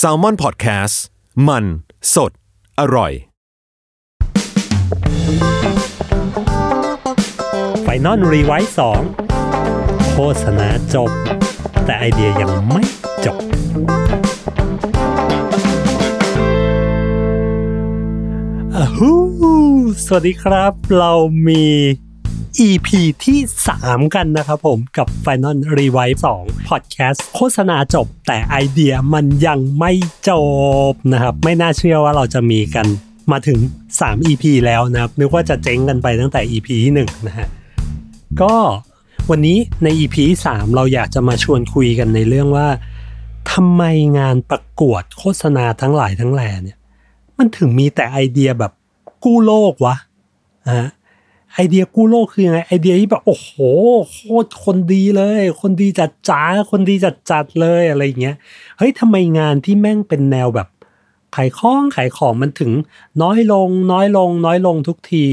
s a l m o n PODCAST มัน สด อร่อย Final Revise สองโฆษณาจบ แต่ไอเดียยังไม่จบ อะฮู สวัสดีครับ เรามี EP ที่ 3 กันนะครับผมกับ Final Revise 2 Podcast โฆษณาจบแต่ไอเดียมันยังไม่จบนะครับ ไม่น่าเชื่อว่าเราจะมีกันมาถึง 3 EP แล้วนะครับ นึกว่าจะเจ๊งกันไปตั้งแต่ EP ที่1นะฮะก็วันนี้ใน EP 3 เราอยากจะมาชวนคุยกันในเรื่องว่าทำไมงานประกวดโฆษณาทั้งหลายทั้งแหล่เนี่ย มันถึงมีแต่ไอเดียแบบกู้โลกวะฮะ ไอเดียกู้โลกคือยังไงไอเดียที่แบบโอ้โหโคตรคนดีเลย คนดีจัดจ้าคนดีจัดจัดเลยอะไรอย่างเงี้ยเฮ้ยทำไมงานที่แม่งเป็นแนวแบบขายของขายของมันถึงน้อยลง น้อยลง น้อยลงทุกที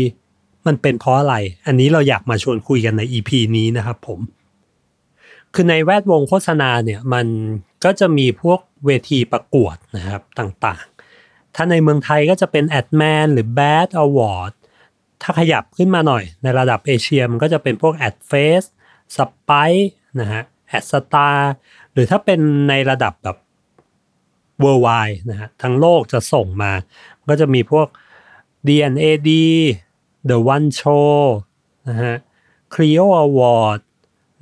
มันเป็นเพราะอะไร อันนี้เราอยากมาชวนคุยกันใน EP นี้นะครับผม คือในแวดวงโฆษณาเนี่ยมันก็จะมีพวกเวทีประกวดนะครับต่างๆ ถ้าในเมืองไทยก็จะเป็น AdMan หรือ Bad Award ถ้าขยับขึ้นมาหน่อย ในระดับเอเชียมันก็จะเป็นพวก Adfest Spikes นะฮะ Ad Stars หรือถ้าเป็นในระดับแบบ worldwide นะฮะทั้งโลกจะส่งมา ก็จะมีพวก D&AD The One Show นะฮะ Clio Award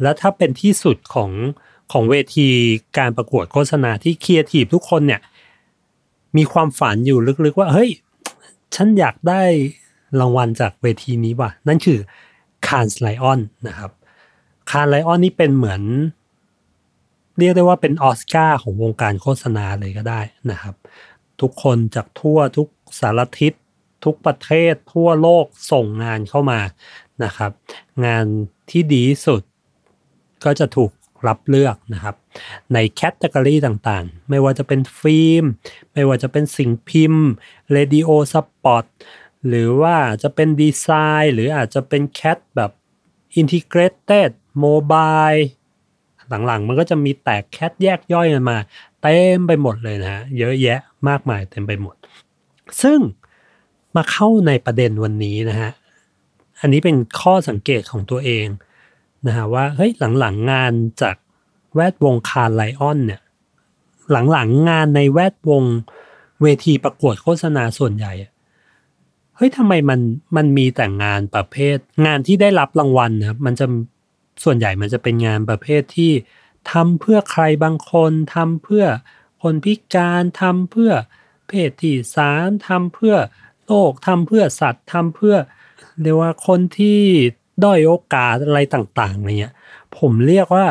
แล้วถ้าเป็นที่สุดของของเวทีการประกวดโฆษณาที่เครีเอทีฟทุกคนเนี่ยมีความฝันอยู่ลึกๆว่า เฮ้ย ฉันอยากได้ รางวัลจากเวทีนี้ว่ะ นั่นคือคานส์ไลออนนะครับคานไลออนนี่เป็นเหมือน เรียกได้ว่าเป็นออสการ์ของวงการโฆษณาเลยก็ได้นะครับ ทุกคนจากทั่วทุกสารทิศ ทุกประเทศทั่วโลกส่งงานเข้ามานะครับ งานที่ดีสุดก็จะถูกรับเลือกนะครับ ใน category ต่างๆ ไม่ว่าจะเป็นฟิล์ม ไม่ว่าจะเป็นสิ่งพิมพ์ radio spot หรือว่าจะเป็นดีไซน์ หรืออาจจะเป็น cat แบบ Integrated Mobile หลังๆ มันก็จะมีแตก cat แยกย่อยกันมาเต็มไปหมดเลยนะฮะเยอะแยะมากมายเต็มไปหมด ซึ่งมาเข้าในประเด็นวันนี้นะฮะ อันนี้เป็นข้อสังเกตของตัวเองนะฮะว่าเฮ้ยหลังๆงานจากแวดวงคาร์ไลออนเนี่ยหลังๆงานในแวดวงเวทีประกวดโฆษณาส่วนใหญ่ เฮ้ยทำไมมันมันมีแต่งานประเภท งานที่ได้รับรางวัลนะมันจะส่วนใหญ่มันจะเป็นงานประเภทที่ทำเพื่อใครบางคนทำเพื่อคนพิการทำเพื่อเพศที่สามทำเพื่อโลกทำเพื่อสัตว์ทำเพื่อเรียกว่าคนที่ด้อยโอกาสอะไรต่างๆอะไรเงี้ยผมเรียกว่า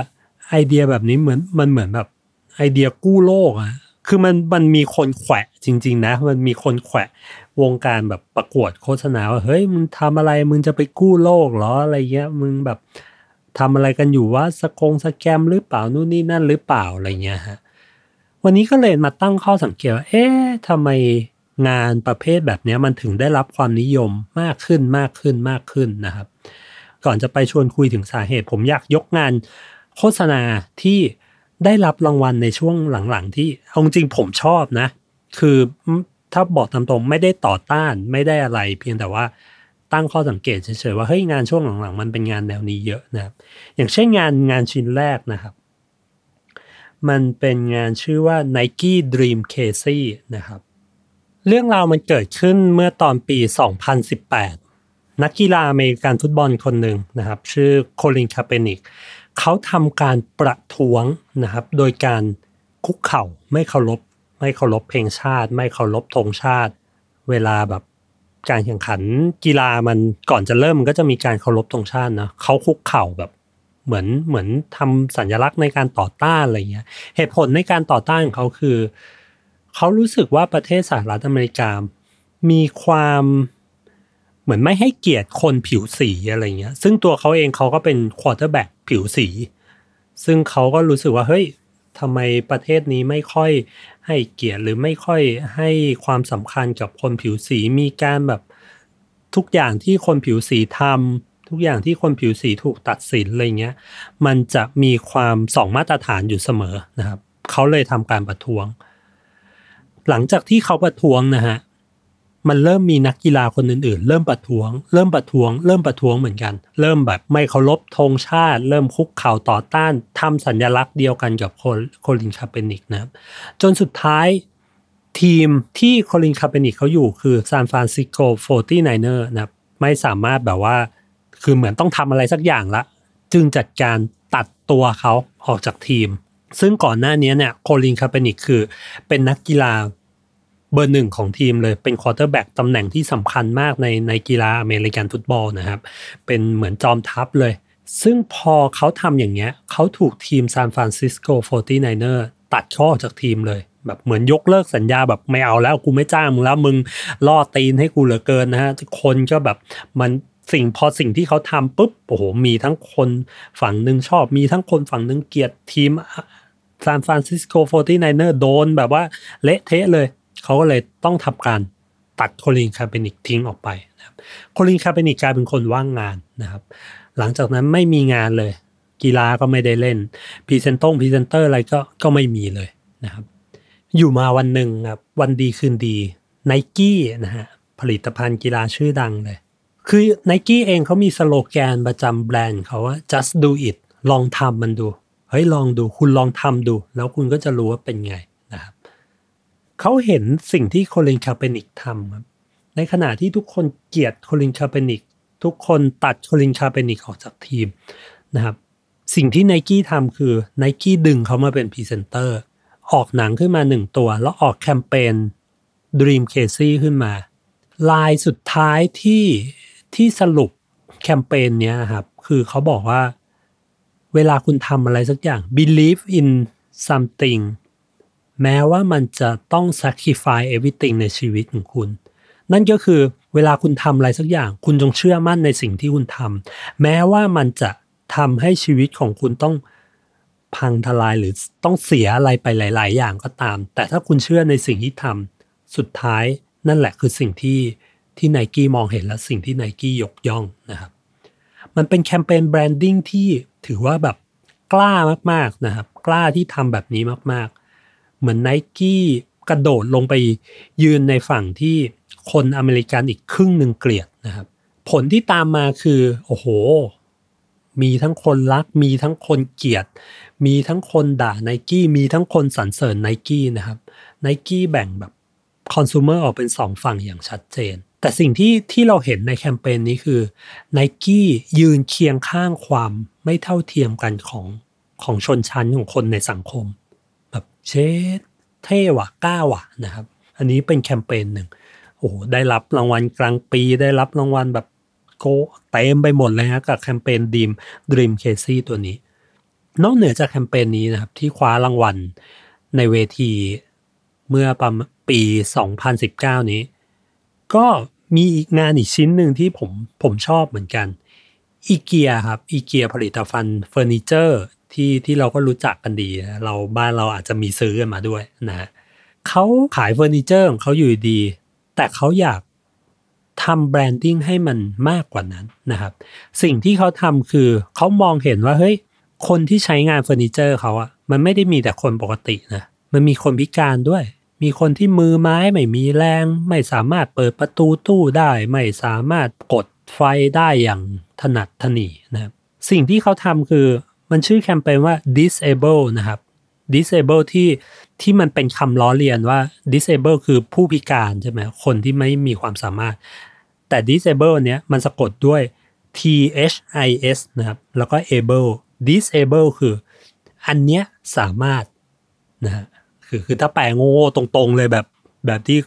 ไอเดียแบบนี้เหมือนมันเหมือนแบบไอเดียกู้โลกอะคือมันมันมีคนแขวะจริง ๆ นะ มันมีคนแขวะ วงการแบบประกวดโฆษณาว่าเฮ้ยมึงทำอะไรมึงจะไปกู้โลกเหรออะไรเงี้ยมึงแบบทำอะไรกันอยู่ว่าสกงสแกมหรือเปล่านู่นนี่นั่นหรือเปล่าอะไรเงี้ยฮะวันนี้ก็เลยมาตั้งข้อสังเกตว่าเอ๊ะทำไมงานประเภทแบบนี้มันถึงได้รับความนิยมมากขึ้นมากขึ้นมากขึ้นนะครับ ก่อนจะไปชวนคุยถึงสาเหตุ ผมอยากยกงานโฆษณาที่ได้รับรางวัลในช่วงหลังๆ ที่เอาจริงผมชอบนะ คือ ถ้าบอกตามตรงไม่ได้ต่อต้านไม่ได้อะไร เพียงแต่ว่าตั้งข้อสังเกตเฉยๆว่าเฮ้ยงานช่วงหลังๆ มันเป็นงานแนวนี้เยอะนะครับ อย่างเช่นงานงานชิ้นแรกนะครับ มันเป็นงานชื่อว่า Nike Dream Casey นะครับ เรื่องราวมันเกิดขึ้นเมื่อตอนปี 2018 นักกีฬาอเมริกันฟุตบอลคนหนึ่งนะครับ ชื่อโคลินคาเปนิกเขาทำการประท้วงนะครับ โดยการคุกเข่าไม่เคารพ ไม่เคารพเพลงชาติ ไม่เคารพธงชาติ เวลาแบบการแข่งขันกีฬามันก่อนจะเริ่มมันก็จะมีการเคารพธงชาตินะเขาคุกเข่าแบบเหมือนเหมือนทำสัญลักษณ์ในการต่อต้านอะไรเงี้ย เหตุผลในการต่อต้านของเขาคือ เขารู้สึกว่าประเทศสหรัฐอเมริกา มีความเหมือนไม่ให้เกียรติคนผิวสีอะไรเงี้ย ซึ่งตัวเขาเองเขาก็เป็น quarterback ผิวสี ซึ่งเขาก็รู้สึกว่าเฮ้ย ทำไมประเทศนี้ไม่ค่อยให้เกียรติหรือไม่ค่อยให้ความสำคัญกับคนผิวสีมีการแบบทุกอย่างที่คนผิวสีทำทุกอย่างที่คนผิวสีถูกตัดสินอะไรเงี้ยมันจะมีความสองมาตรฐานอยู่เสมอนะครับเขาเลยทำการประท้วง หลังจากที่เขาประท้วงนะฮะ มันเริ่มมีนักกีฬาคนอื่นๆ เริ่มประท้วง เริ่มประท้วง เริ่มประท้วงเหมือนกัน เริ่มแบบไม่เคารพธงชาติ เริ่มคุกเข่าต่อต้านทำสัญลักษณ์เดียวกันกับโคลินคาเปนิกนะครับจนสุดท้ายทีมที่โคลินคาเปนิกเขาอยู่คือซานฟรานซิสโกโฟร์ตี้ไนเนอร์นะครับไม่สามารถแบบว่า คือเหมือนต้องทำอะไรสักอย่างละ จึงจัดการตัดตัวเขาออกจากทีม ซึ่งก่อนหน้านี้เนี่ยโคลินคาเปนิกคือเป็นนักกีฬา เบอร์หนึ่งของทีมเลยเป็น quarterback ตำแหน่งที่สำคัญมากในในกีฬาอเมริกันฟุตบอลนะครับ เป็นเหมือนจอมทัพเลย ซึ่งพอเขาทำอย่างเงี้ยเขาถูกทีมซานฟรานซิสโก 49er ตัดข้อจากทีมเลยแบบเหมือนยกเลิกสัญญาแบบไม่เอาแล้วกูไม่จ้างมึงแล้วมึงล่อตีนให้กูเหลือเกินนะฮะคนก็แบบมันสิ่งพอสิ่งที่เขาทำปุ๊บโอ้โหมีทั้งคนฝั่งหนึ่งชอบ มีทั้งคนฝั่งหนึ่งเกลียดทีมซานฟรานซิสโก 49er โดนแบบว่าเละเทะเลย เขาก็เลยต้องทำการตัดโคลินคาเปนิกทิ้งออกไปนะครับโคลินคาเปนิกกลายเป็นคนว่างงานนะครับ หลังจากนั้นไม่มีงานเลย กีฬาก็ไม่ได้เล่นพรีเซนต์ตงพรีเซนเตอร์อะไรก็ก็ไม่มีเลยนะครับ อยู่มาวันหนึ่งครับวันดีคืนดีไนกี้นะฮะผลิตภัณฑ์กีฬาชื่อดังเลย คือไนกี้เองเขามีสโลแกนประจำแบรนด์เขาว่า just do it ลองทำมันดู เฮ้ยลองดูคุณลองทำดู แล้วคุณก็จะรู้ว่าเป็นไง เขาเห็นสิ่งที่โคลินคาเปนิกทำครับในขณะที่ทุกคนเกลียดโคลินคาเปนิกทุกคนตัดโคลินคาเปนิกออกจากทีมนะครับ สิ่งที่ไนกี้ทำคือไนกี้ดึงเขามาเป็นพรีเซนเตอร์ออกหนังขึ้นมาหนึ่งตัว แล้วออกแคมเปญ Dream Crazy ขึ้นมา ลายสุดท้ายที่ที่สรุปแคมเปญเนี้ยครับ คือเขาบอกว่า เวลาคุณทำอะไรสักอย่าง believe in something แม้ว่ามันจะต้อง sacrifice everything ในชีวิตของคุณ นั่นก็คือเวลาคุณทำอะไรสักอย่าง คุณจงเชื่อมั่นในสิ่งที่คุณทำแม้ว่ามันจะทำให้ชีวิตของคุณต้องพังทลายหรือต้องเสียอะไรไปหลาย ๆ อย่างก็ตาม แต่ถ้าคุณเชื่อในสิ่งที่ทำสุดท้ายนั่นแหละคือสิ่งที่ที่ไนกี้มองเห็นและสิ่งที่ไนกี้ยกย่องนะครับ มันเป็นแคมเปญแบรนดิ้งที่ถือว่าแบบกล้ามาก ๆ นะครับ กล้าที่ทำแบบนี้มาก ๆ เหมือนไนกี้กระโดดลงไปยืนในฝั่งที่คนอเมริกันอีกครึ่งหนึ่งเกลียดนะครับ ผลที่ตามมาคือ โอ้โห มีทั้งคนรัก มีทั้งคนเกลียด มีทั้งคนด่าไนกี้มีทั้งคนสรรเสริญไนกี้นะครับไนกี้แบ่งแบบคอน sumer ออกเป็นสองฝั่งอย่างชัดเจน แต่สิ่งที่ที่เราเห็นในแคมเปญนี้คือไนกี้ยืนเคียงข้างความไม่เท่าเทียมกันของของชนชั้นของคนในสังคม เชดเท่ว่ะกล้าว่ะนะครับ อันนี้เป็นแคมเปญหนึ่งโอ้โหได้รับรางวัลกลางปีได้รับรางวัลแบบโกเต็มไปหมดเลยนะกับแคมเปญดีมดีมเคซี่ตัวนี้ นอกเหนือจากแคมเปญนี้นะครับ ที่คว้ารางวัลในเวทีเมื่อประมาณปี 2019 นี้ ก็มีอีกงานอีกชิ้นหนึ่งที่ผมผมชอบเหมือนกันอีเกียครับอีเกียผลิตภัณฑ์เฟอร์นิเจอร์ ที่ที่เราก็รู้จักกันดี เราบ้านเราอาจจะมีซื้อกันมาด้วยนะเขาขายเฟอร์นิเจอร์ของเขาอยู่ดี แต่เขาอยากทำ branding ให้มันมากกว่านั้นนะครับ สิ่งที่เขาทำคือเขามองเห็นว่าเฮ้ยคนที่ใช้งานเฟอร์นิเจอร์เขาอะมันไม่ได้มีแต่คนปกตินะมันมีคนพิการด้วย มีคนที่มือไม้ไม่มีแรง ไม่สามารถเปิดประตูตู้ได้ ไม่สามารถกดไฟได้อย่างถนัดถนีนะครับสิ่งที่เขาทำคือ มันชื่อแคมเปญว่า disable นะครับ disable ที่ที่มันเป็นคำล้อเลียนว่า disable คือผู้พิการใช่ไหมคนที่ไม่มีความสามารถ แต่ disable เนี้ยมันสะกดด้วย t h i s นะครับ แล้วก็ able disable คือ อันเนี้ยสามารถนะฮะคือคือถ้าแปลงโง่ตรงๆเลยแบบแบบที่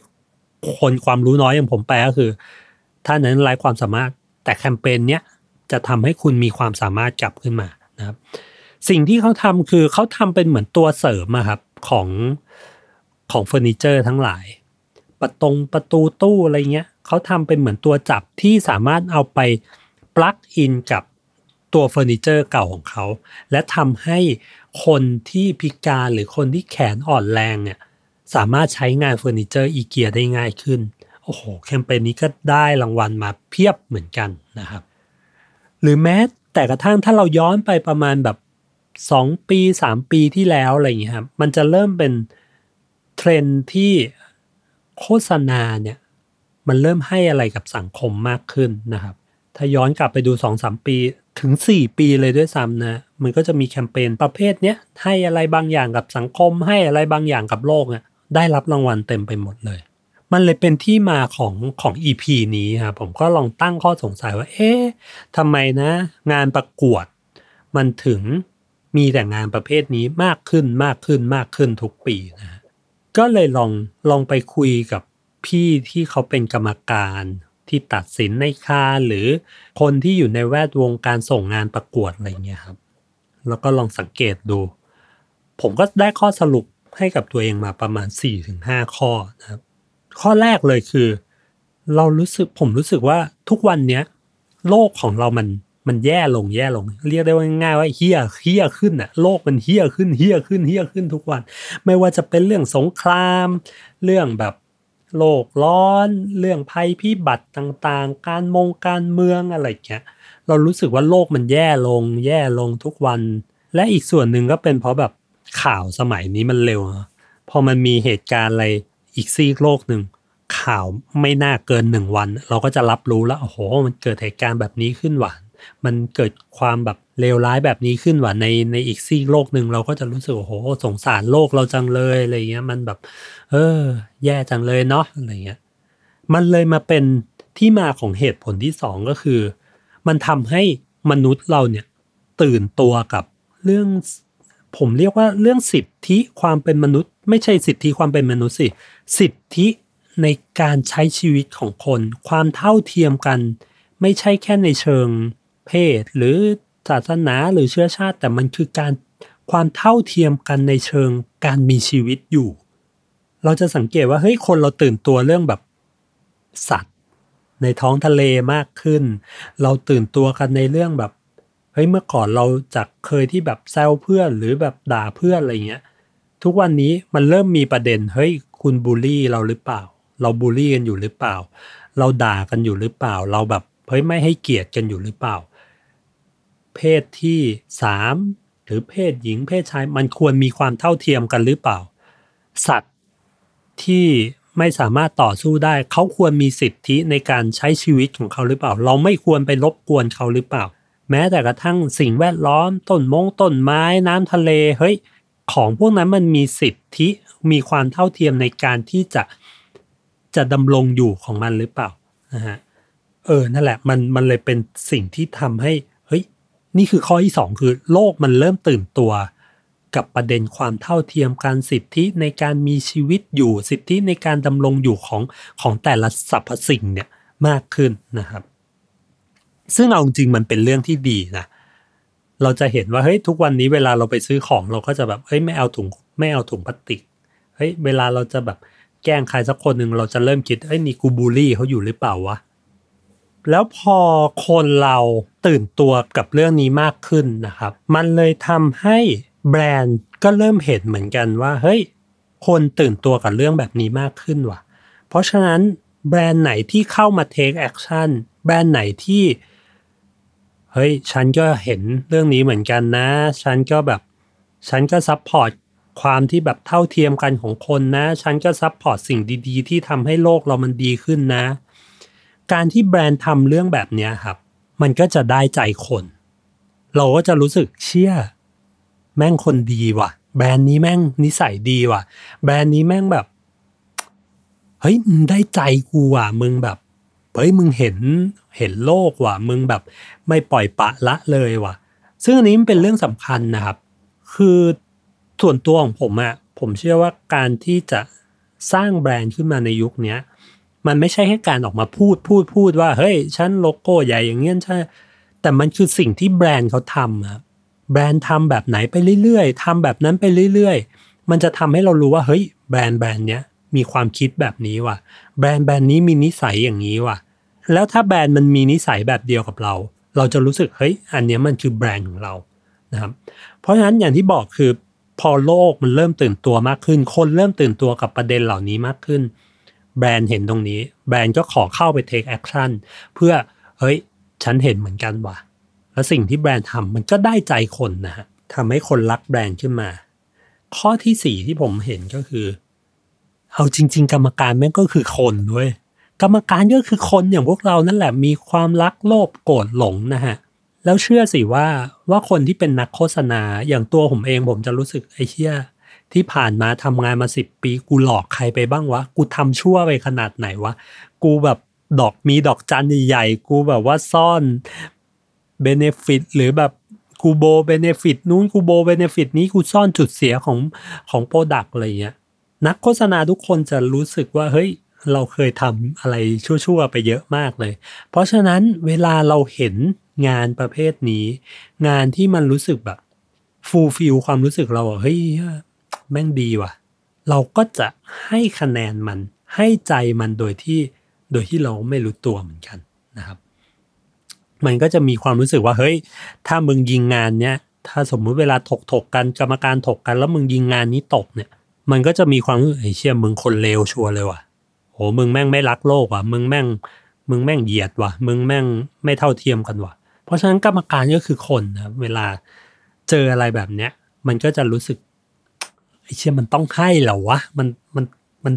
คนความรู้น้อยอย่างผมแปลก็คือถ้านั้นไร้ความสามารถ แต่แคมเปญเนี้ยจะทำให้คุณมีความสามารถกลับขึ้นมา นะครับ สิ่งที่เขาทำคือเขาทำเป็นเหมือนตัวเสริมอะครับของของเฟอร์นิเจอร์ทั้งหลาย ประตงประตูตู้อะไรเงี้ยเขาทำเป็นเหมือนตัวจับที่สามารถเอาไป plug in กับตัวเฟอร์นิเจอร์เก่าของเขา และทำให้คนที่พิการหรือคนที่แขนอ่อนแรงเนี่ยสามารถใช้งานเฟอร์นิเจอร์อีเกียได้ง่ายขึ้น โอ้โห แคมเปญนี้ก็ได้รางวัลมาเพียบเหมือนกันนะครับ หรือแม้ แต่กระทั่งถ้าเราย้อนไปประมาณแบบสองปีสามปีที่แล้วอะไรอย่างเงี้ยครับมันจะเริ่มเป็นเทรนที่โฆษณาเนี่ยมันเริ่มให้อะไรกับสังคมมากขึ้นนะครับ ถ้าย้อนกลับไปดูสองสามปีถึงสี่ปีเลยด้วยซ้ำนะ มันก็จะมีแคมเปญประเภทเนี้ยให้อะไรบางอย่างกับสังคม ให้อะไรบางอย่างกับโลกเนี่ยได้รับรางวัลเต็มไปหมดเลย มันเลยเป็นที่มาของของ EP นี้ครับผมก็ลองตั้งข้อสงสัยว่า เอ๊ะทำไมนะ งานประกวด มันถึงมีแต่งานประเภทนี้มากขึ้นมากขึ้นมากขึ้นทุกปีนะก็เลยลองลองไปคุยกับพี่ที่เขาเป็นกรรมการที่ตัดสินในคาหรือคนที่อยู่ในแวดวงการส่งงานประกวดอะไรเงี้ยครับ แล้วก็ลองสังเกตดู ผมก็ได้ข้อสรุปให้กับตัวเองมาประมาณ 4-5 ข้อนะครับ ข้อแรกเลยคือ เรารู้สึกผมรู้สึกว่าทุกวันเนี้ย โลกของเรามันมันแย่ลงแย่ลง เรียกได้ว่าง่ายว่าเฮี้ยเฮี้ยขึ้นอะโลกมันเฮี้ยขึ้นเฮี้ยขึ้นเฮี้ยขึ้นทุกวัน ไม่ว่าจะเป็นเรื่องสงคราม เรื่องแบบโลกร้อน เรื่องภัยพิบัติต่างๆ การมงการเมืองอะไรเงี้ยเรารู้สึกว่าโลกมันแย่ลง แย่ลงทุกวัน และอีกส่วนหนึ่งก็เป็นเพราะแบบข่าวสมัยนี้มันเร็ว พอมันมีเหตุการณ์อะไร อีกซีกโลกหนึ่งข่าวไม่น่าเกินหนึ่งวัน เราก็จะรับรู้แล้วโอ้โห มันเกิดเหตุการณ์แบบนี้ขึ้นหวานมันเกิดความแบบเลวร้ายแบบนี้ขึ้นว่าในในอีกซีกโลกหนึ่งเราก็จะรู้สึกโอ้โหสงสารโลกเราจังเลยอะไรเงี้ยมันแบบ เออ แย่จังเลยเนาะอะไรเงี้ยมันเลยมาเป็นที่มาของเหตุผลที่สองก็คือ มันทำให้มนุษย์เราเนี่ยตื่นตัวกับเรื่อง ผมเรียกว่าเรื่องสิทธิความเป็นมนุษย์ ไม่ใช่สิทธิความเป็นมนุษย์สิ สิทธิในการใช้ชีวิตของคน ความเท่าเทียมกัน ไม่ใช่แค่ในเชิงเพศ หรือศาสนาหรือเชื้อชาติ แต่มันคือการความเท่าเทียมกันในเชิงการมีชีวิตอยู่ เราจะสังเกตว่าเฮ้ยคนเราตื่นตัวเรื่องแบบสัตว์ ในท้องทะเลมากขึ้น เราตื่นตัวกันในเรื่องแบบเฮ้ยเมื่อก่อนเราจากเคยที่แบบแซวเพื่อนหรือแบบด่าเพื่อนอะไรเงี้ย ทุกวันนี้มันเริ่มมีประเด็นเฮ้ย คุณบูลลี่เราหรือเปล่า เราบูลลี่กันอยู่หรือเปล่า เราด่ากันอยู่หรือเปล่า เราแบบเฮ้ยไม่ให้เกียรติกันอยู่หรือเปล่า เพศที่สามหรือเพศหญิงเพศชายมันควรมีความเท่าเทียมกันหรือเปล่า สัตว์ที่ไม่สามารถต่อสู้ได้ เขาควรมีสิทธิในการใช้ชีวิตของเขาหรือเปล่า เราไม่ควรไปรบกวนเขาหรือเปล่า แม้แต่กระทั่งสิ่งแวดล้อมต้นมงต้นไม้น้ำทะเลเฮ้ย ของพวกนั้นมันมีสิทธิมีความเท่าเทียมในการที่จะจะดำรงอยู่ของมันหรือเปล่านะฮะเออนั่นแหละมันมันเลยเป็นสิ่งที่ทำให้เฮ้ยนี่คือข้อที่สองคือโลกมันเริ่มตื่นตัวกับประเด็นความเท่าเทียมการสิทธิในการมีชีวิตอยู่สิทธิในการดำรงอยู่ของของแต่ละสรรพสิ่งเนี่ยมากขึ้นนะครับ ซึ่งเอาจริงมันเป็นเรื่องที่ดีนะ เราจะเห็นว่าเฮ้ยทุกวันนี้เวลาเราไปซื้อของเราก็จะแบบเฮ้ยไม่เอาถุงไม่เอาถุงพลาสติกเฮ้ยเวลาเราจะแบบแกล้งใครสักคนหนึ่งเราจะเริ่มคิดเฮ้ยนี่กูบูลลี่เขาอยู่หรือเปล่าวะแล้วพอคนเราตื่นตัวกับเรื่องนี้มากขึ้นนะครับ มันเลยทำให้แบรนด์ก็เริ่มเห็นเหมือนกันว่าเฮ้ยคนตื่นตัวกับเรื่องแบบนี้มากขึ้นว่ะ เพราะฉะนั้นแบรนด์ไหนที่เข้ามา take action แบรนด์ไหนที่ เฮ้ยฉันก็เห็นเรื่องนี้เหมือนกันนะ ฉันก็แบบฉันก็ support ความที่แบบเท่าเทียมกันของคนนะ ฉันก็ support สิ่งดี ๆ ที่ทำให้โลกเรามันดีขึ้นนะ การที่แบรนด์ทำเรื่องแบบเนี้ยครับ มันก็จะได้ใจคน เราก็จะรู้สึกเชื่อ แม่งคนดีว่ะ แบรนด์นี้แม่งนิสัยดีว่ะ แบรนด์นี้แม่งแบบ เฮ้ยได้ใจกูว่ะมึงแบบ ฮ้ยมึงเห็นเห็นโลกว่ะมึงแบบไม่ปล่อยปะละเลยว่ะ ซึ่งอันนี้มันเป็นเรื่องสำคัญนะครับ คือส่วนตัวของผมอะผมเชื่อว่าการที่จะสร้างแบรนด์ขึ้นมาในยุคเนี้ยมันไม่ใช่แค่การออกมาพูดพูดพูดว่าเฮ้ยฉันโลโก้ใหญ่อย่างเงี้ยใช่แต่มันคือสิ่งที่แบรนด์เขาทำครับแบรนด์ทำแบบไหนไปเรื่อยๆทำแบบนั้นไปเรื่อยๆ มันจะทำให้เรารู้ว่าเฮ้ยแบรนด์แบรนด์เนี้ยมีความคิดแบบนี้ว่ะ แบรนด์แบรนด์นี้มีนิสัยอย่างนี้ว่ะ แล้วถ้าแบรนด์มันมีนิสัยแบบเดียวกับเรา เราจะรู้สึกเฮ้ยอันนี้มันคือแบรนด์ของเรานะครับเพราะฉะนั้นอย่างที่บอกคือพอโลกมันเริ่มตื่นตัวมากขึ้น คนเริ่มตื่นตัวกับประเด็นเหล่านี้มากขึ้น แบรนด์เห็นตรงนี้ แบรนด์ก็ขอเข้าไป take action เพื่อเฮ้ยฉันเห็นเหมือนกันว่ะแล้วสิ่งที่แบรนด์ทำมันก็ได้ใจคนนะฮะทำให้คนรักแบรนด์ขึ้นมา ข้อที่สี่ที่ผมเห็นก็คือ เอาจริง ๆ กรรมการแม่งก็คือคนด้วย กรรมการก็คือคนอย่างพวกเรานั่นแหละมีความรักโลภโกรธหลงนะฮะแล้วเชื่อสิว่าว่าคนที่เป็นนักโฆษณาอย่างตัวผมเองผมจะรู้สึกไอ้เชี่ยที่ผ่านมาทำงานมาสิบปีกูหลอกใครไปบ้างวะ กูทำชั่วไปขนาดไหนวะ กูแบบดอกมีดอกจันใหญ่ๆ กูแบบว่าซ่อนbenefit หรือแบบกู over benefit นู้นกู over benefit นี้กูซ่อนจุดเสียของของ product อะไรเงี้ยนักโฆษณาทุกคนจะรู้สึกว่าเฮ้ย เราเคยทำอะไรชั่วๆไปเยอะมากเลย เพราะฉะนั้นเวลาเราเห็นงานประเภทนี้ งานที่มันรู้สึกแบบ fulfill ความรู้สึกเราอะเฮ้ยแม่งดีว่ะ เราก็จะให้คะแนนมันให้ใจมันโดยที่โดยที่เราไม่รู้ตัวเหมือนกันนะครับ มันก็จะมีความรู้สึกว่าเฮ้ย ถ้ามึงยิงงานเนี้ยถ้าสมมุติเวลาถกถกกันกรรมการถกกัน แล้วมึงยิงงานนี้ตกเนี่ย มันก็จะมีความรู้สึกไอ้เชี่ยมึงคนเลวชัวร์เลยว่ะ โหมึงแม่งไม่รักโลกว่ะมึงแม่ง มึงแม่งเหยียดว่ะ มึงแม่งไม่เท่าเทียมกันว่ะ เพราะฉะนั้นกรรมการก็คือคนนะเวลาเจออะไรแบบเนี้ย มันก็จะรู้สึกไอ้เชี่ยมันต้องให้เหรอวะมันมันมัน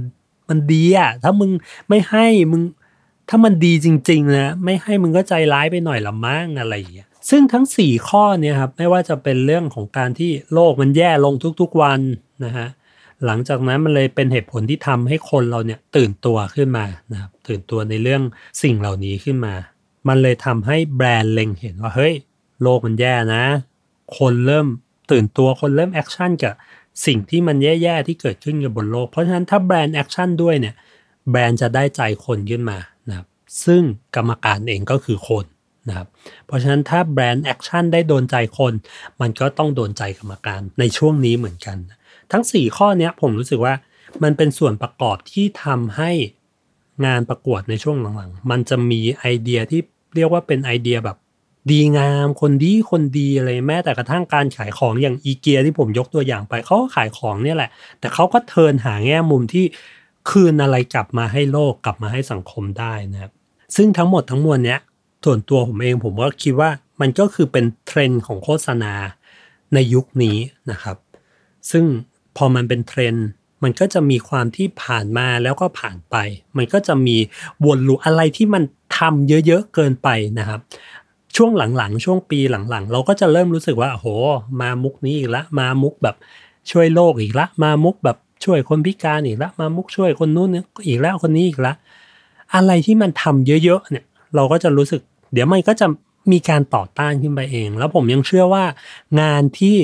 มันดีอะถ้ามึงไม่ให้มึง ถ้ามันดีจริง ๆ นะไม่ให้มึงก็ใจร้ายไปหน่อยละมั้งอะไรอย่างเงี้ยซึ่งทั้ง 4 ข้อเนี่ยครับไม่ว่าจะเป็นเรื่องของการที่โลกมันแย่ลงทุกๆวันนะฮะ หลังจากนั้นมันเลยเป็นเหตุผลที่ทำให้คนเราเนี่ยตื่นตัวขึ้นมานะครับตื่นตัวในเรื่องสิ่งเหล่านี้ขึ้นมา มันเลยทำให้แบรนด์เล็งเห็นว่าเฮ้ยโลกมันแย่นะ คนเริ่มตื่นตัวคนเริ่ม action กับสิ่งที่มันแย่ๆที่เกิดขึ้นกับบนโลก เพราะฉะนั้นถ้าแบรนด์ action ด้วยเนี่ยแบรนด์จะได้ใจคนขึ้นมานะครับซึ่งกรรมการเองก็คือคนนะครับเพราะฉะนั้นถ้าแบรนด์ action ได้โดนใจคน มันก็ต้องโดนใจกรรมการในช่วงนี้เหมือนกัน ทั้ง 4 ข้อเนี้ยผมรู้สึกว่ามันเป็นส่วนประกอบที่ทำให้งานประกวดในช่วงหลังๆ มันจะมีไอเดียที่เรียกว่าเป็นไอเดียแบบ ดีงามคนดีคนดีอะไรแม้แต่กระทั่งการขายของอย่างอีเกียที่ผมยกตัวอย่างไปเขาก็ขายของเนี่ยแหละ แต่เขาก็เทินหาแง่มุมที่คืนอะไรกลับมาให้โลกกลับมาให้สังคมได้นะครับซึ่งทั้งหมดทั้งมวลเนี้ยส่วนตัวผมเองผมก็คิดว่ามันก็คือเป็นเทรนด์ของโฆษณาในยุคนี้นะครับ ซึ่ง พอมันเป็นเทรนด์มันก็จะมีความที่ผ่านมาแล้วก็ผ่านไป มันก็จะมีวนลูอะไรที่มันทำเยอะๆเกินไปนะครับ ช่วงหลังๆ ช่วงปีหลังๆ เราก็จะเริ่มรู้สึกว่าโอ้โห มามุกนี้อีกละ มามุกแบบช่วยโลกอีกละ มามุกแบบช่วยคนพิการอีกละ มามุกช่วยคนนู้นอีกแล้วคนนี้อีกละ อะไรที่มันทำเยอะๆเนี่ย เราก็จะรู้สึก เดี๋ยวมันก็จะมีการต่อต้านขึ้นไปเอง แล้วผมยังเชื่อว่างานที่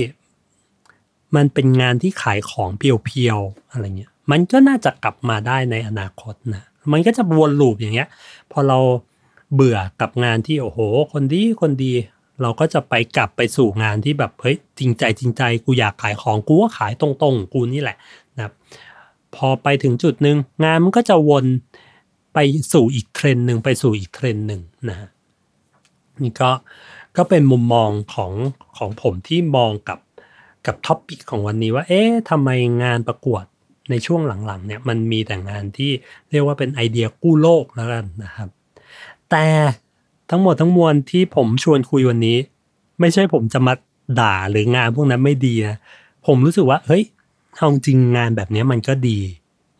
มันเป็นงานที่ขายของเพียวๆอะไรเงี้ยมันก็น่าจะกลับมาได้ในอนาคตนะมันก็จะวนลูปอย่างเงี้ย พอเราเบื่อกับงานที่โอ้โห คนดีคนดี เราก็จะไปกลับไปสู่งานที่แบบเฮ้ยจริงใจจริงใจกูอยากขายของกูก็ขายตรงๆกูนี่แหละนะครับ พอไปถึงจุดหนึ่งงานมันก็จะวนไปสู่อีกเทรนหนึ่งไปสู่อีกเทรนหนึ่งนะฮะนี่ก็ก็เป็นมุมมองของของผมที่มองกับ กับท็อปปิกของวันนี้ว่า เอ๊ะทำไมงานประกวดในช่วงหลังๆเนี่ยมันมีแต่งานที่เรียกว่าเป็นไอเดียกู้โลกแล้วกันนะครับ แต่ทั้งหมดทั้งมวลที่ผมชวนคุยวันนี้ ไม่ใช่ผมจะมาด่าหรืองานพวกนั้นไม่ดีนะผมรู้สึกว่าเฮ้ยเอาจริงงานแบบนี้มันก็ดี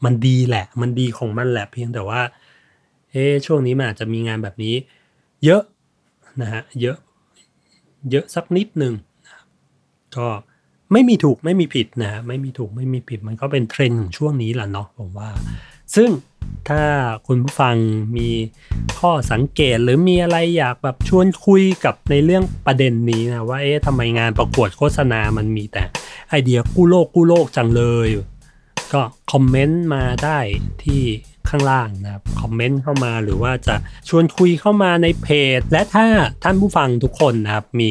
มันดีแหละ มันดีของมันแหละเพียงแต่ว่าเอ๊ช่วงนี้มันอาจจะมีงานแบบนี้ เยอะนะฮะเยอะ เยอะสักนิดหนึ่งก็ ไม่มีถูกไม่มีผิดนะไม่มีถูกไม่มีผิดมันก็เป็นเทรนด์ของช่วงนี้แหละเนาะผมว่า ซึ่งถ้าคุณผู้ฟังมีข้อสังเกตหรือมีอะไรอยากแบบชวนคุยกับในเรื่องประเด็นนี้นะว่าเอ๊ะทำไมงานประกวดโฆษณามันมีแต่ไอเดียกู้โลกกู้โลกจังเลย ก็คอมเมนต์มาได้ที่ข้างล่างนะครับคอมเมนต์เข้ามาหรือว่าจะชวนคุยเข้ามาในเพจ และถ้าท่านผู้ฟังทุกคนนะครับมี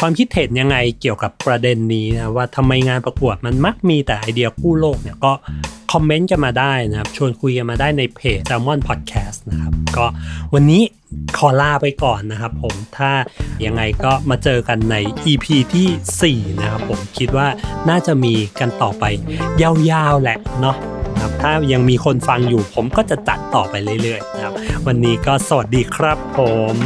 ความคิดเห็นยังไงเกี่ยวกับประเด็นนี้นะว่าทำไมงานประกวดมันมักมีแต่ไอเดียกู้โลกเนี่ยก็คอมเมนต์กันมาได้นะครับ ชวนคุยกันมาได้ในเพจ Salmon Podcast นะครับ ก็วันนี้ขอลาไปก่อนนะครับผมถ้ายังไงก็มาเจอกันใน EP ที่ 4 นะครับผมคิดว่าน่าจะมีกันต่อไปยาวๆแหละเนาะครับถ้ายังมีคนฟังอยู่ผมก็จะจัดต่อไปเรื่อยๆนะครับ วันนี้ก็สวัสดีครับผม